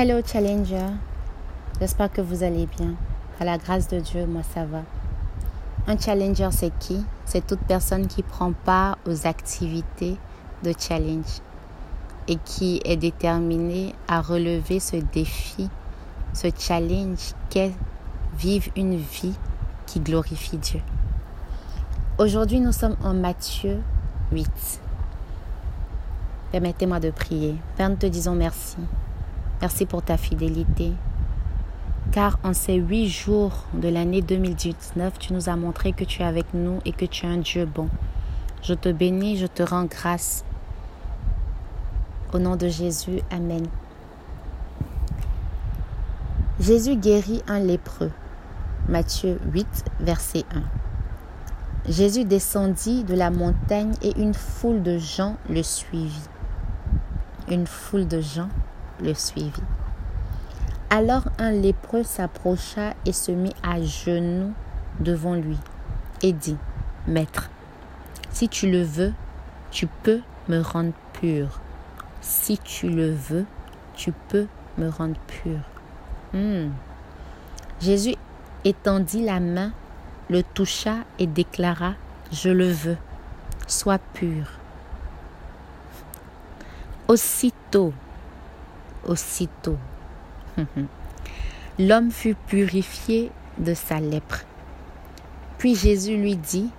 Hello Challenger, j'espère que vous allez bien. À la grâce de Dieu, moi ça va. Un Challenger, c'est qui? C'est toute personne qui prend part aux activités de challenge et qui est déterminée à relever ce défi, ce challenge qu'est vivre une vie qui glorifie Dieu. Aujourd'hui, nous sommes en Matthieu 8. Permettez-moi de prier. Père, nous te disons merci. Merci pour ta fidélité. Car en ces huit jours de l'année 2019, tu nous as montré que tu es avec nous et que tu es un Dieu bon. Je te bénis, je te rends grâce. Au nom de Jésus, Amen. Jésus guérit un lépreux. Matthieu 8, verset 1. Jésus descendit de la montagne et une foule de gens le suivit. Une foule de gens le suivit. Alors un lépreux s'approcha et se mit à genoux devant lui et dit, Maître, si tu le veux, tu peux me rendre pur. Si tu le veux, tu peux me rendre pur. Hmm. Jésus étendit la main, le toucha et déclara, Je le veux, sois pur. Aussitôt, aussitôt. L'homme fut purifié de sa lèpre. Puis Jésus lui dit,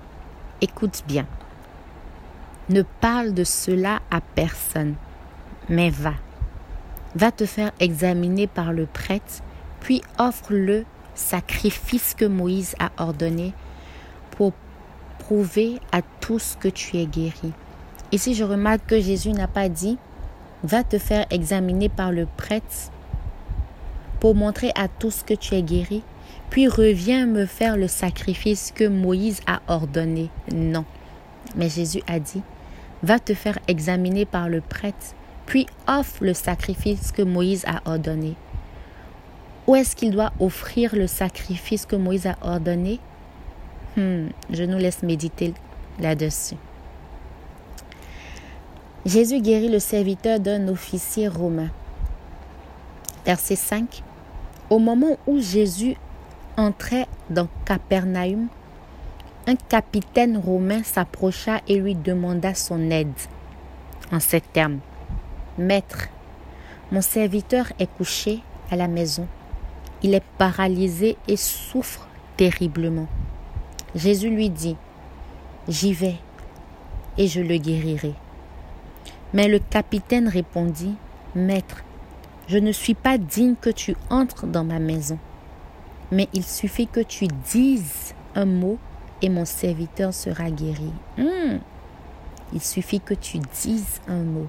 écoute bien, ne parle de cela à personne, mais va, va te faire examiner par le prêtre, puis offre le sacrifice que Moïse a ordonné pour prouver à tous que tu es guéri. Ici, je remarque que Jésus n'a pas dit va te faire examiner par le prêtre pour montrer à tous que tu es guéri, puis reviens me faire le sacrifice que Moïse a ordonné. Non. Mais Jésus a dit, va te faire examiner par le prêtre, puis offre le sacrifice que Moïse a ordonné. Où est-ce qu'il doit offrir le sacrifice que Moïse a ordonné? Hmm, Je nous laisse méditer là-dessus. Jésus guérit le serviteur d'un officier romain. Verset 5. Au moment où Jésus entrait dans Capernaum, un capitaine romain s'approcha et lui demanda son aide. En ces termes, Maître, mon serviteur est couché à la maison. Il est paralysé et souffre terriblement. Jésus lui dit, J'y vais et je le guérirai. Mais le capitaine répondit, Maître, je ne suis pas digne que tu entres dans ma maison, mais il suffit que tu dises un mot et mon serviteur sera guéri. Hmm. Il suffit que tu dises un mot.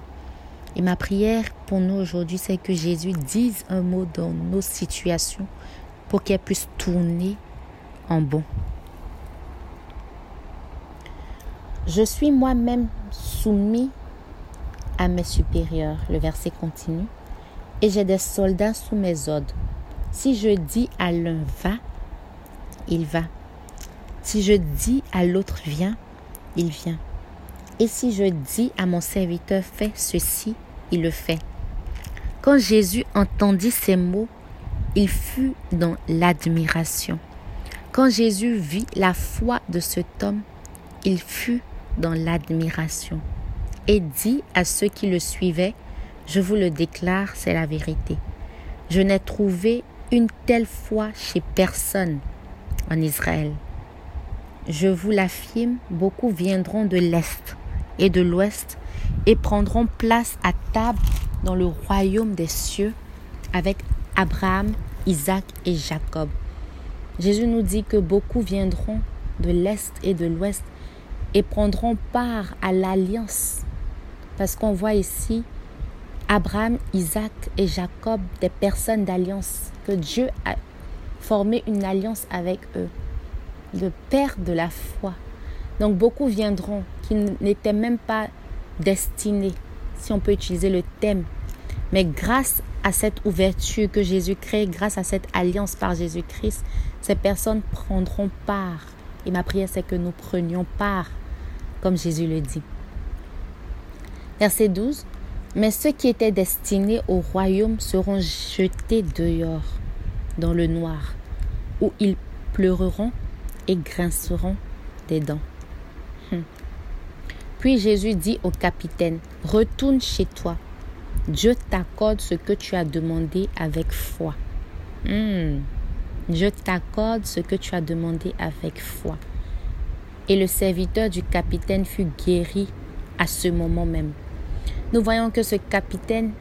Et ma prière pour nous aujourd'hui, c'est que Jésus dise un mot dans nos situations pour qu'elle puisse tourner en bon. Je suis moi-même soumis à mes supérieurs. Le verset continue. Et j'ai des soldats sous mes ordres. Si je dis à l'un va, il va. Si je dis à l'autre viens, il vient. Et si je dis à mon serviteur fais ceci, il le fait. Quand Jésus entendit ces mots, il fut dans l'admiration. Quand Jésus vit la foi de cet homme, il fut dans l'admiration et dit à ceux qui le suivaient, je vous le déclare, c'est la vérité. Je n'ai trouvé une telle foi chez personne en Israël. Je vous l'affirme, beaucoup viendront de l'Est et de l'Ouest et prendront place à table dans le royaume des cieux avec Abraham, Isaac et Jacob. Jésus nous dit que beaucoup viendront de l'Est et de l'Ouest et prendront part à l'alliance parce qu'on voit ici Abraham, Isaac et Jacob, des personnes d'alliance, que Dieu a formé une alliance avec eux, le père de la foi. Donc beaucoup viendront qui n'étaient même pas destinés, si on peut utiliser le thème. Mais grâce à cette ouverture que Jésus crée, grâce à cette alliance par Jésus-Christ, ces personnes prendront part. Et ma prière, c'est que nous prenions part, comme Jésus le dit. Verset 12. Mais ceux qui étaient destinés au royaume seront jetés dehors, dans le noir, où ils pleureront et grinceront des dents. Hum. Puis Jésus dit au capitaine, Retourne chez toi. Dieu t'accorde ce que tu as demandé avec foi. Hum. Dieu t'accorde ce que tu as demandé avec foi. Et le serviteur du capitaine fut guéri à ce moment même. Nous voyons que ce capitaine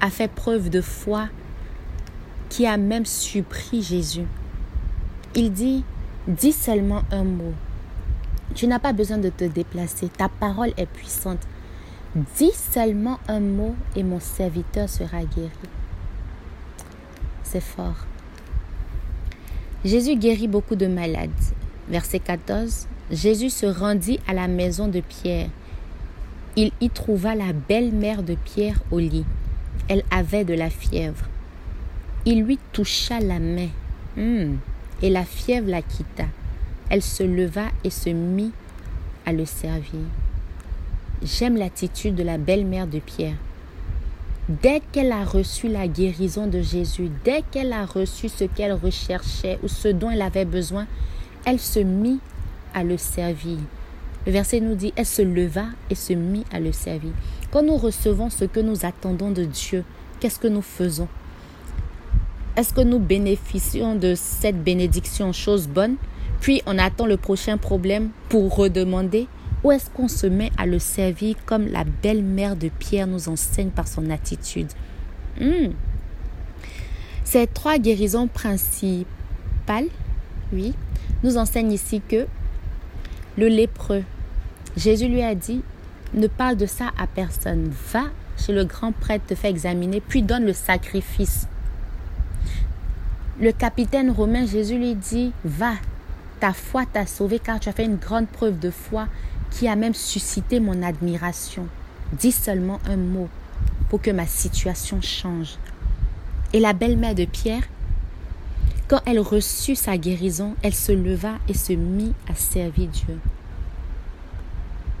a fait preuve de foi qui a même surpris Jésus. Il dit, dis seulement un mot. Tu n'as pas besoin de te déplacer. Ta parole est puissante. Dis seulement un mot et mon serviteur sera guéri. C'est fort. Jésus guérit beaucoup de malades. Verset 14. Jésus se rendit à la maison de Pierre. Il y trouva la belle-mère de Pierre au lit. Elle avait de la fièvre. Il lui toucha la main. Hmm. Et la fièvre la quitta. Elle se leva et se mit à le servir. J'aime l'attitude de la belle-mère de Pierre. Dès qu'elle a reçu la guérison de Jésus, dès qu'elle a reçu ce qu'elle recherchait ou ce dont elle avait besoin, elle se mit à le servir. Le verset nous dit, elle se leva et se mit à le servir. Quand nous recevons ce que nous attendons de Dieu, qu'est-ce que nous faisons? Est-ce que nous bénéficions de cette bénédiction, chose bonne, puis on attend le prochain problème pour redemander? Ou est-ce qu'on se met à le servir comme la belle-mère de Pierre nous enseigne par son attitude? Hmm. Ces trois guérisons principales, oui, nous enseignent ici que le lépreux, Jésus lui a dit, ne parle de ça à personne. Va chez le grand prêtre, te fait examiner, puis donne le sacrifice. Le capitaine romain, Jésus lui dit, va, ta foi t'a sauvé car tu as fait une grande preuve de foi qui a même suscité mon admiration. Dis seulement un mot pour que ma situation change. Et la belle-mère de Pierre, quand elle reçut sa guérison, elle se leva et se mit à servir Dieu.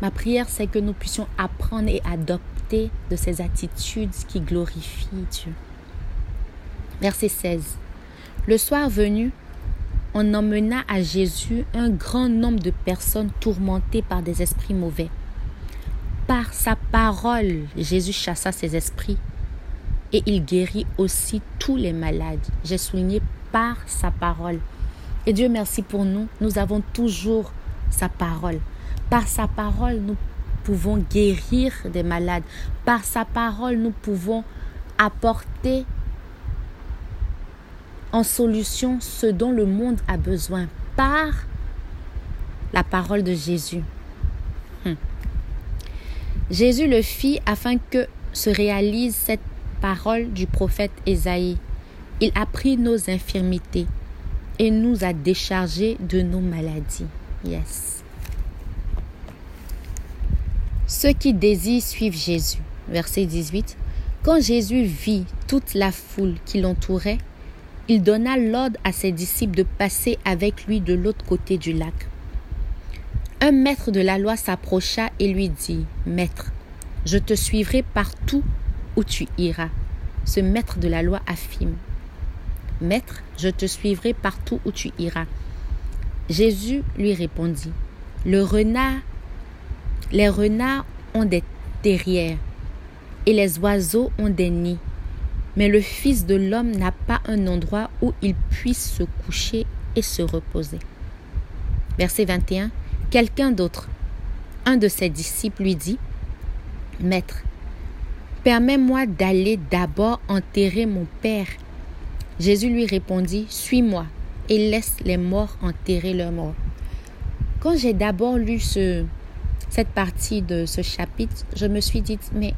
Ma prière, c'est que nous puissions apprendre et adopter de ces attitudes qui glorifient Dieu. Verset 16. Le soir venu, on emmena à Jésus un grand nombre de personnes tourmentées par des esprits mauvais. Par sa parole, Jésus chassa ces esprits et il guérit aussi tous les malades. J'ai souligné par sa parole. Et Dieu merci pour nous, nous avons toujours sa parole. Par sa parole, nous pouvons guérir des malades. Par sa parole, nous pouvons apporter en solution ce dont le monde a besoin par la parole de Jésus. Hmm. Jésus le fit afin que se réalise cette parole du prophète Ésaïe. Il a pris nos infirmités et nous a déchargés de nos maladies. Yes. Ceux qui désirent suivre Jésus. Verset 18. Quand Jésus vit toute la foule qui l'entourait, il donna l'ordre à ses disciples de passer avec lui de l'autre côté du lac. Un maître de la loi s'approcha et lui dit, Maître, je te suivrai partout où tu iras. Ce maître de la loi affirme, Maître, je te suivrai partout où tu iras. Jésus lui répondit, Le renard, les renards ont des terrières et les oiseaux ont des nids mais le Fils de l'homme n'a pas un endroit où il puisse se coucher et se reposer. Verset 21. Quelqu'un d'autre, un de ses disciples, lui dit, Maître, permets-moi d'aller d'abord enterrer mon Père. Jésus lui répondit, Suis-moi et laisse les morts enterrer leurs morts. Quand j'ai d'abord lu ce, cette partie de ce chapitre, je me suis dit, mais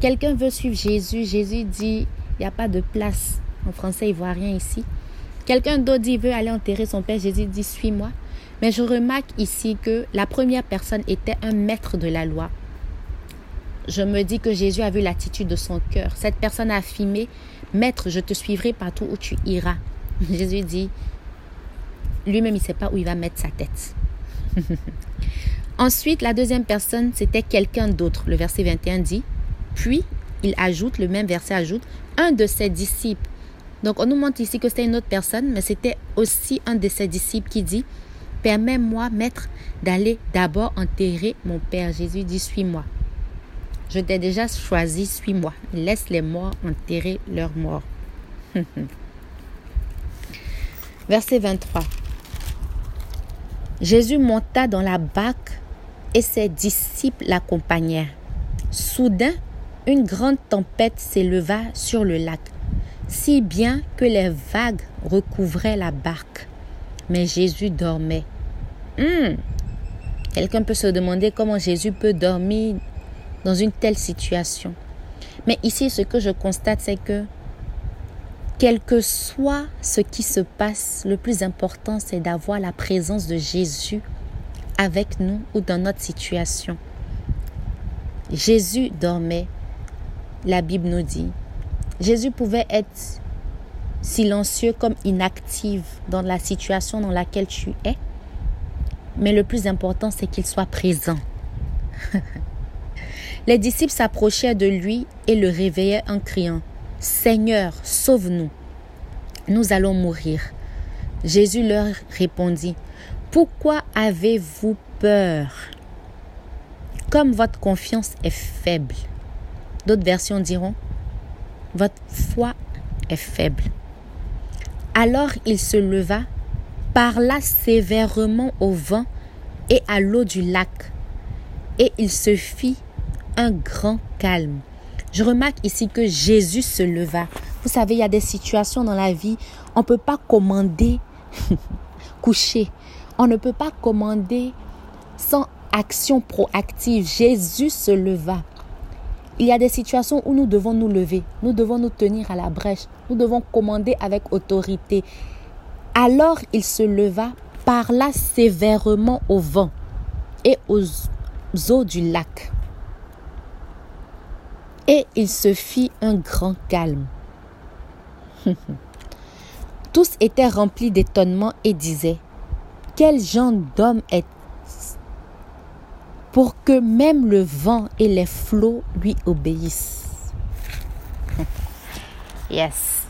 quelqu'un veut suivre Jésus. Jésus dit, il n'y a pas de place. En français, il voit rien ici. Quelqu'un d'autre dit, veut aller enterrer son père. Jésus dit, suis-moi. Mais je remarque ici que la première personne était un maître de la loi. Je me dis que Jésus a vu l'attitude de son cœur. Cette personne a affirmé, Maître, je te suivrai partout où tu iras. Jésus dit, lui-même, il ne sait pas où il va mettre sa tête. Ensuite, la deuxième personne, c'était quelqu'un d'autre. Le verset 21 dit, Puis il ajoute, le même verset ajoute, un de ses disciples. Donc on nous montre ici que c'était une autre personne, mais c'était aussi un de ses disciples qui dit, Permets-moi, maître, d'aller d'abord enterrer mon Père. Jésus dit, Suis-moi. Je t'ai déjà choisi, suis-moi. Laisse les morts enterrer leurs morts. Verset 23. Jésus monta dans la barque et ses disciples l'accompagnèrent. Soudain, une grande tempête s'éleva sur le lac, si bien que les vagues recouvraient la barque. Mais Jésus dormait. Hmm. Quelqu'un peut se demander comment Jésus peut dormir dans une telle situation. Mais ici, ce que je constate, c'est que quel que soit ce qui se passe, le plus important, c'est d'avoir la présence de Jésus avec nous ou dans notre situation. Jésus dormait, la Bible nous dit. Jésus pouvait être silencieux comme inactif dans la situation dans laquelle tu es. Mais le plus important, c'est qu'il soit présent. Les disciples s'approchaient de lui et le réveillaient en criant, Seigneur, sauve-nous. Nous allons mourir. Jésus leur répondit, Pourquoi avez-vous peur? Comme votre confiance est faible. D'autres versions diront, Votre foi est faible. Alors il se leva, parla sévèrement au vent et à l'eau du lac, et il se fit un grand calme. Je remarque ici que Jésus se leva. Vous savez, il y a des situations dans la vie, on ne peut pas commander coucher. On ne peut pas commander sans action proactive. Jésus se leva. Il y a des situations où nous devons nous lever, nous devons nous tenir à la brèche, nous devons commander avec autorité. Alors il se leva, parla sévèrement au vent et aux eaux du lac et il se fit un grand calme. Tous étaient remplis d'étonnement et disaient, Quel genre d'homme est pour que même le vent et les flots lui obéissent Yes.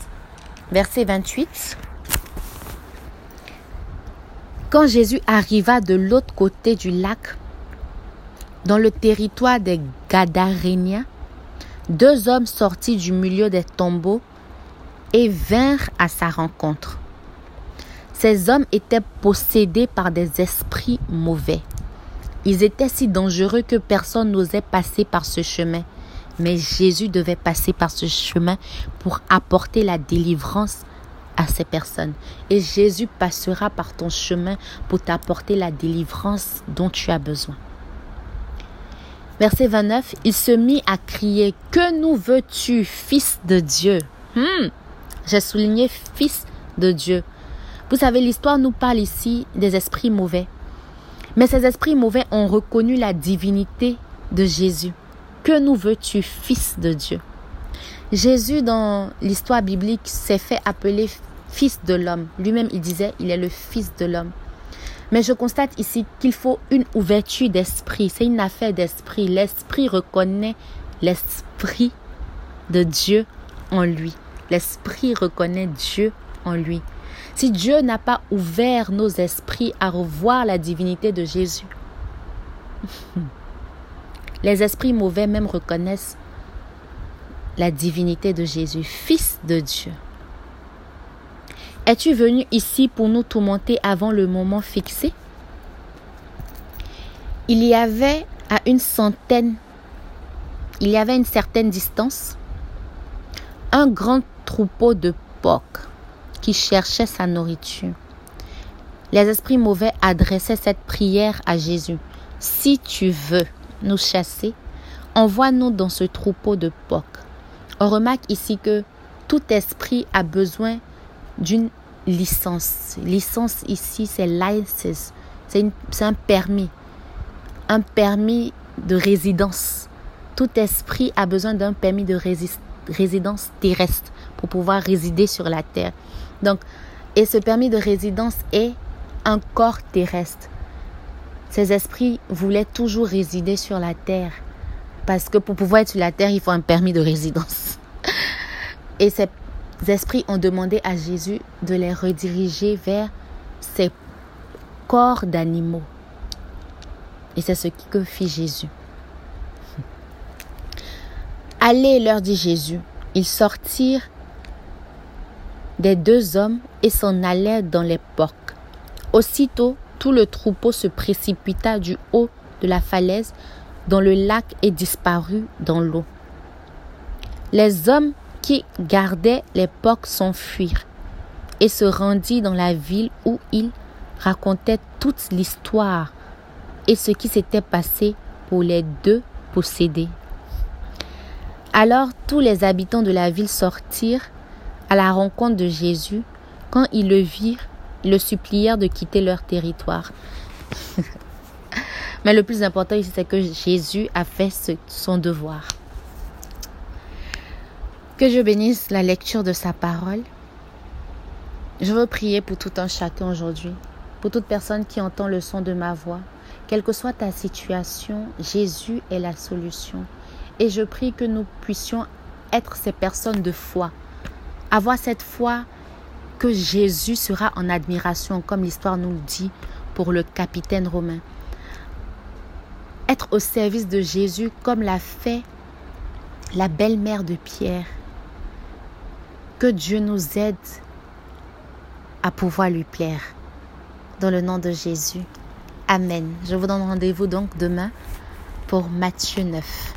Verset 28. Quand Jésus arriva de l'autre côté du lac, dans le territoire des Gadaréniens, deux hommes sortis du milieu des tombeaux et vinrent à sa rencontre. Ces hommes étaient possédés par des esprits mauvais. Ils étaient si dangereux que personne n'osait passer par ce chemin. Mais Jésus devait passer par ce chemin pour apporter la délivrance à ces personnes. Et Jésus passera par ton chemin pour t'apporter la délivrance dont tu as besoin. Verset 29, il se mit à crier, Que nous veux-tu, fils de Dieu? Hmm, J'ai souligné fils de Dieu. Vous savez, l'histoire nous parle ici des esprits mauvais. Mais ces esprits mauvais ont reconnu la divinité de Jésus. Que nous veux-tu, fils de Dieu? Jésus, dans l'histoire biblique, s'est fait appeler fils de l'homme. Lui-même, il disait, il est le fils de l'homme. Mais je constate ici qu'il faut une ouverture d'esprit. C'est une affaire d'esprit. L'esprit reconnaît l'esprit de Dieu en lui. L'esprit reconnaît Dieu en lui. Si Dieu n'a pas ouvert nos esprits à revoir la divinité de Jésus, les esprits mauvais même reconnaissent la divinité de Jésus, Fils de Dieu. Es-tu venu ici pour nous tourmenter avant le moment fixé? Il y avait à une centaine, il y avait une certaine distance, un grand troupeau de porcs qui cherchait sa nourriture. Les esprits mauvais adressaient cette prière à Jésus. Si tu veux nous chasser, envoie-nous dans ce troupeau de porcs. On remarque ici que tout esprit a besoin d'une licence. Licence ici, c'est license. C'est un permis. Un permis de résidence. Tout esprit a besoin d'un permis de résidence terrestre pour pouvoir résider sur la terre. Donc, et ce permis de résidence est un corps terrestre. Ces esprits voulaient toujours résider sur la terre. Parce que pour pouvoir être sur la terre, il faut un permis de résidence. Et ces esprits ont demandé à Jésus de les rediriger vers ces corps d'animaux. Et c'est ce que fit Jésus. Allez, leur dit Jésus. Ils sortirent des deux hommes et s'en allèrent dans les porcs. Aussitôt, tout le troupeau se précipita du haut de la falaise dans le lac et disparut dans l'eau. Les hommes qui gardaient les porcs s'enfuirent et se rendit dans la ville où ils racontaient toute l'histoire et ce qui s'était passé pour les deux possédés. Alors tous les habitants de la ville sortirent à la rencontre de Jésus. Quand ils le virent, ils le supplièrent de quitter leur territoire. Mais le plus important c'est que Jésus a fait son devoir. Que je bénisse la lecture de sa parole. Je veux prier pour tout un chacun aujourd'hui, pour toute personne qui entend le son de ma voix. Quelle que soit ta situation, Jésus est la solution. Et je prie que nous puissions être ces personnes de foi. Avoir cette foi que Jésus sera en admiration, comme l'histoire nous le dit pour le capitaine romain. Être au service de Jésus comme l'a fait la belle-mère de Pierre. Que Dieu nous aide à pouvoir lui plaire. Dans le nom de Jésus. Amen. Je vous donne rendez-vous donc demain pour Matthieu 9.